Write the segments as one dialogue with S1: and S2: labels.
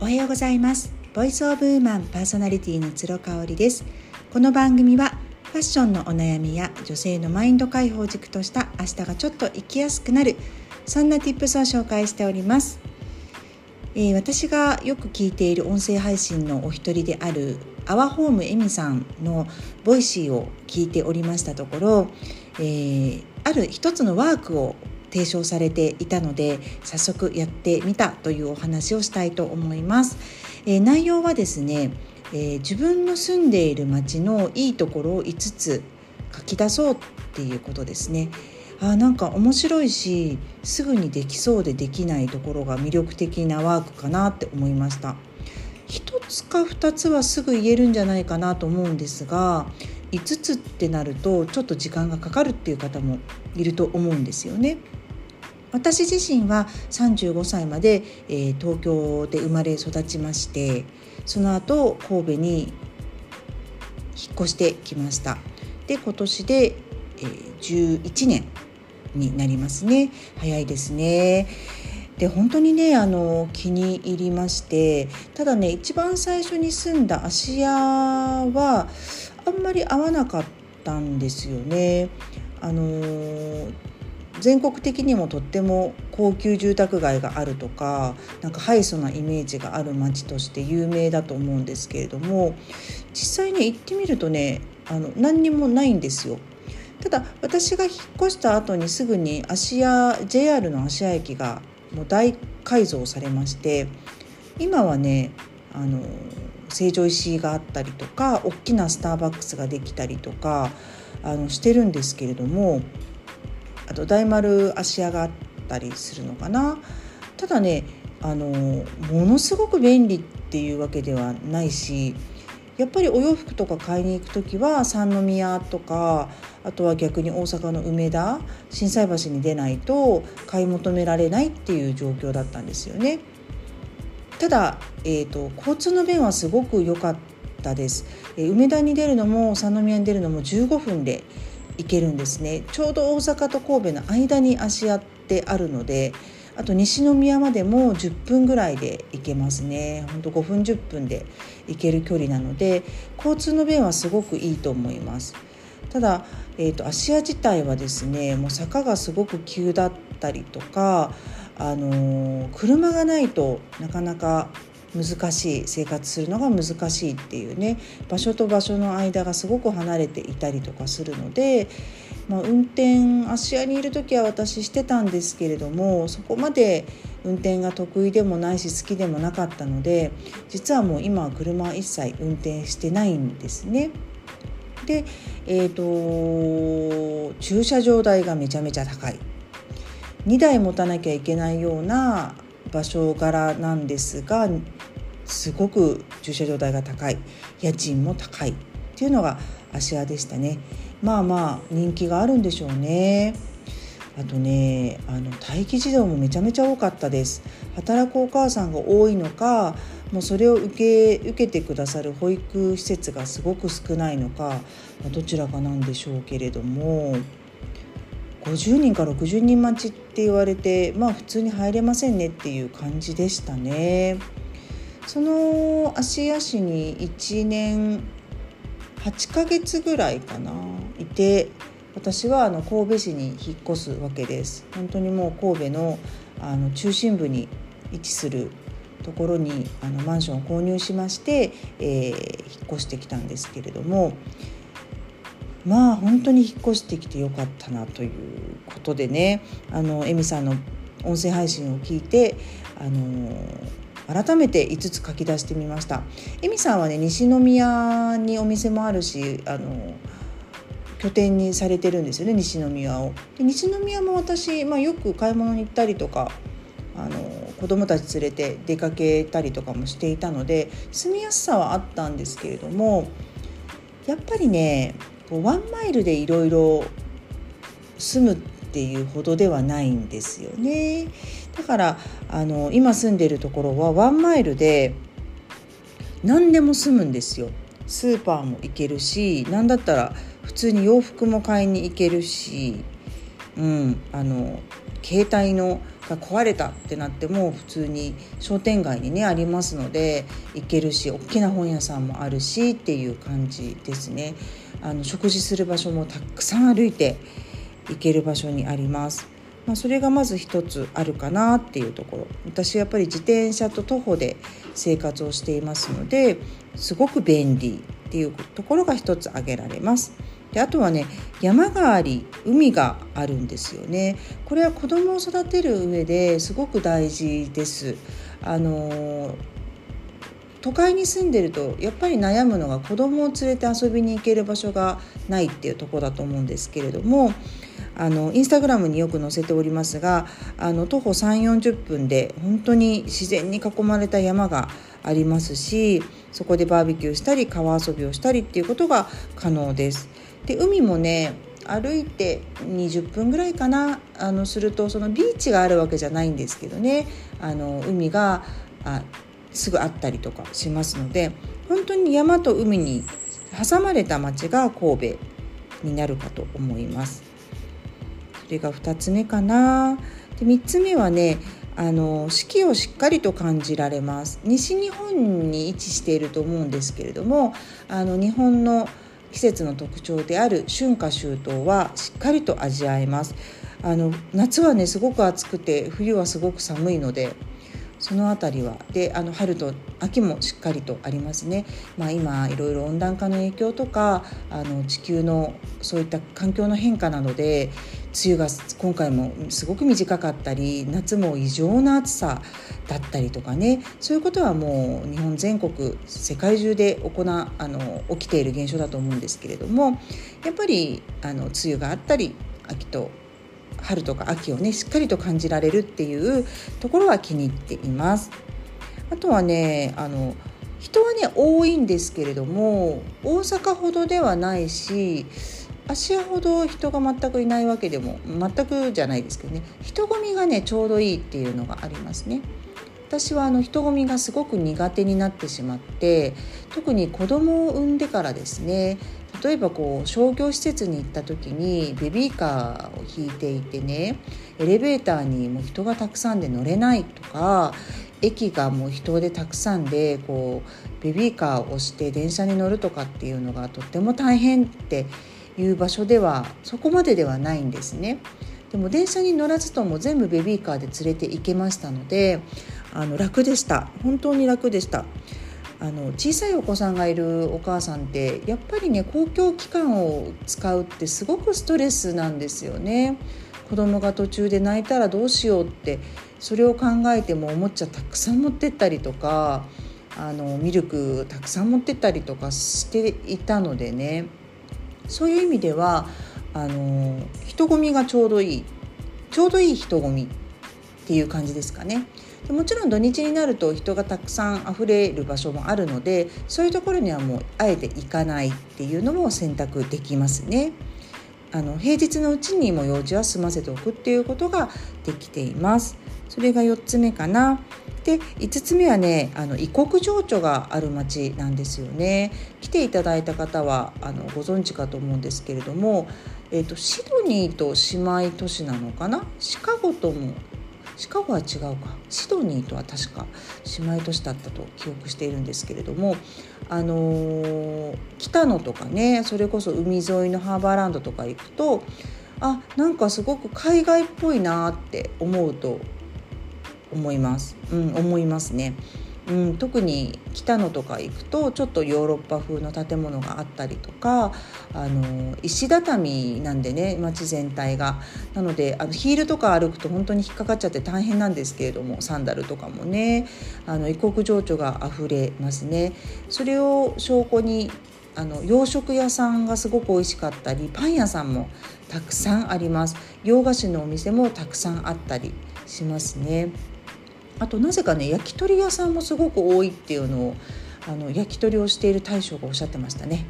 S1: おはようございます。ボイスオブウーマンパーソナリティの鶴香織です。この番組はファッションのお悩みや女性のマインド解放軸とした明日がちょっと生きやすくなるそんな tips を紹介しております。えー、私がよく聞いている音声配信のお一人である OURHOME Emi さんの Voicy を聞いておりましたところ、えー、ある一つのワークを提唱されていたので早速やってみたというお話をしたいと思います。えー、内容はですね、えー、自分の住んでいる町のいいところを5つ書き出そうっていうことですね。あなんか面白いしすぐにできそうでできないところが魅力的なワークかなって思いました1つか2つはすぐ言えるんじゃないかなと思うんですが5つってなるとちょっと時間がかかるっていう方もいると思うんですよね私自身は35歳まで、えー、東京で生まれ育ちましてその後神戸に引っ越してきました。で今年で、えー、11年になりますね。早いですね。で本当にねあの気に入りましてただね一番最初に住んだ芦屋はあんまり合わなかったんですよね。あの全国的にもとっても高級住宅街があるとかなんかハイソなイメージがある街として有名だと思うんですけれども実際ね行ってみるとねあの何にもないんですよ。ただ私が引っ越した後にすぐに芦屋 JR の芦屋駅がもう大改造されまして今はねあの成城石井があったりとか大きなスターバックスができたりとかあのしてるんですけれどもあと大丸芦屋があったりするのかなただねあのものすごく便利っていうわけではないしやっぱりお洋服とか買いに行く時は三宮とかあとは逆に大阪の梅田心斎橋に出ないと買い求められないっていう状況だったんですよね。ただ、えーと、交通の便はすごく良かったです、えー、梅田に出るのも三宮に出るのも15分で行けるんですね。ちょうど大阪と神戸の間に足屋ってあるのであと西宮までも10分ぐらいで行けますね。ほんと5分10分で行ける距離なので交通の便はすごくいいと思います。ただ、えーと、芦屋自体はですねもう坂がすごく急だったりとか、あのー、車がないとなかなか難しい生活するのが難しいっていうね場所と場所の間がすごく離れていたりとかするので、まあ、運転芦屋にいる時は私してたんですけれどもそこまで運転が得意でもないし好きでもなかったので実はもう今は車は一切運転してないんですね。で、えーと、駐車場代がめちゃめちゃ高い2台持たなきゃいけないような場所柄なんですがすごく駐車場代が高い。家賃も高いっていうのが芦屋でしたね。まあまあ人気があるんでしょうね。あとねあの待機児童もめちゃめちゃ多かったです。働くお母さんが多いのかもうそれを受け受けてくださる保育施設がすごく少ないのかどちらかなんでしょうけれども。50人か60人待ちって言われてまあ普通に入れませんねっていう感じでしたね。その芦屋市に1年8ヶ月ぐらいかないて私はあの神戸市に引っ越すわけです本当にもう神戸のあの中心部に位置するところにあのマンションを購入しまして、えー、引っ越してきたんですけれどもまあ本当に引っ越してきてよかったなということでね。あのエミさんの音声配信を聞いてあの改めて5つ書き出してみました。エミさんはね西宮にお店もあるしあの拠点にされてるんですよね西宮を。で西宮も私、まあ、よく買い物に行ったりとかあの子供たち連れて出かけたりとかもしていたので住みやすさはあったんですけれどもやっぱりねこうワンマイルでいろいろ住むっていうほどではないんですよね。だからあの今住んでるところはワンマイルで何でも住むんですよ。スーパーも行けるし何だったら普通に洋服も買いに行けるし、うん、あの携帯のが壊れたってなっても普通に商店街にねありますので行けるし大きな本屋さんもあるしっていう感じですねあの食事する場所もたくさん歩いて行ける場所にあります。まあ、それがまず一つあるかなっていうところ私はやっぱり自転車と徒歩で生活をしていますのですごく便利っていうところが一つ挙げられます。であとはね山があり海があるんですよねこれは子供を育てる上ですごく大事ですあの都会に住んでるとやっぱり悩むのが子供を連れて遊びに行ける場所がないっていうとこだと思うんですけれどもあのインスタグラムによく載せておりますがあの徒歩3 4 0分で本当に自然に囲まれた山がありますしそこでバーベキューしたり川遊びをしたりっていうことが可能です。で海もね歩いて20分ぐらいかなあのするとそのビーチがあるわけじゃないんですけどねあの海があすぐあったりとかしますので本当に山と海に挟まれた町が神戸になるかと思います。それが2つ目かな。で3つ目はねあの四季をしっかりと感じられます西日本に位置していると思うんですけれどもあの日本の季節の特徴である春夏秋冬はしっかりと味わえますあの夏はねすごく暑くて冬はすごく寒いのでその辺りは。であの春と秋もしっかりとありますね、まあ、今いろいろ温暖化の影響とかあの地球のそういった環境の変化なので梅雨が今回もすごく短かったり夏も異常な暑さだったりとかね。そういうことはもう日本全国世界中で行あの起きている現象だと思うんですけれどもやっぱりあの梅雨があったり秋と春とか秋をねしっかりと感じられるっていうところは気に入っています。あとはねあの人はね多いんですけれども大阪ほどではないし芦屋ほど人が全くいないわけでも全くじゃないですけどね人混みがねちょうどいいっていうのがありますね。私はあの人混みがすごく苦手になってしまって特に子供を産んでからですね例えばこう商業施設に行った時にベビーカーを引いていてねエレベーターにも人がたくさんで乗れないとか駅がもう人でたくさんでこうベビーカーを押して電車に乗るとかっていうのがとっても大変っていう場所ではそこまでではないんですね。でも電車に乗らずとも全部ベビーカーで連れて行けましたのであの楽でした本当に楽でしたあの小さいお子さんがいるお母さんってやっぱりね公共機関を使うってすごくストレスなんですよね子供が途中で泣いたらどうしようってそれを考えてもおもちゃたくさん持ってったりとかあのミルクたくさん持ってったりとかしていたのでねそういう意味ではあの人混みがちょうどいいちょうどいい人混みっていう感じですかね。でもちろん土日になると人がたくさん溢れる場所もあるのでそういうところにはもうあえて行かないっていうのも選択できますね。あの平日のうちにも用事は済ませておくっていうことができています。それが4つ目かな。で5つ目はねあの異国情緒がある町なんですよね。来ていただいた方はあのご存知かと思うんですけれども、えーとシドニーと姉妹都市なのかな？シカゴともシカゴは違うかシドニーとは確か姉妹都市だったと記憶しているんですけれどもあの、北野とかねそれこそ海沿いのハーバーランドとか行くとあなんかすごく海外っぽいなって思うと思います、うん、思いますね。うん、特に北野とか行くとちょっとヨーロッパ風の建物があったりとかあの石畳なんでね街全体が。なのであのヒールとか歩くと本当に引っかかっちゃって大変なんですけれどもサンダルとかもね。あの異国情緒があふれますね。それを証拠にあの洋食屋さんがすごく美味しかったりパン屋さんもたくさんあります。洋菓子のお店もたくさんあったりしますね。あとなぜかね焼き鳥屋さんもすごく多いっていうのをあの焼き鳥をしている大将がおっしゃってましたね。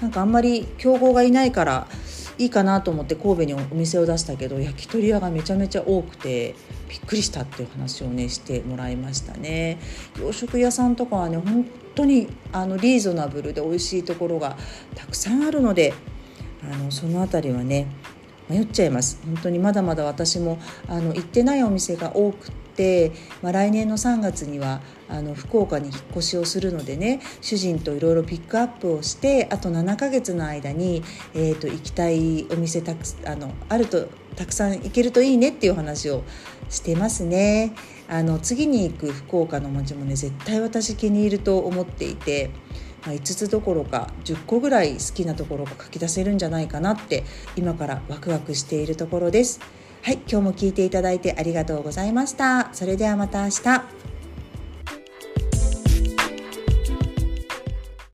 S1: なんかあんまり競合がいないからいいかなと思って神戸にお店を出したけど焼き鳥屋がめちゃめちゃ多くてびっくりしたっていう話をねしてもらいましたね洋食屋さんとかはね本当にあのリーズナブルで美味しいところがたくさんあるのであのその辺りはね迷っちゃいます本当にまだまだ私もあの行ってないお店が多くて、まあ、来年の3月にはあの福岡に引っ越しをするのでね主人といろいろピックアップをしてあと7ヶ月の間に、えーと、行きたいお店たくあのあるとたくさん行けるといいねっていう話をしてますね。あの次に行く福岡の街もね絶対私気に入ると思っていて。まあ、5つどころか10個ぐらい好きなところが書き出せるんじゃないかなって今からワクワクしているところです。はい、今日も聞いていただいてありがとうございました。それではまた明日。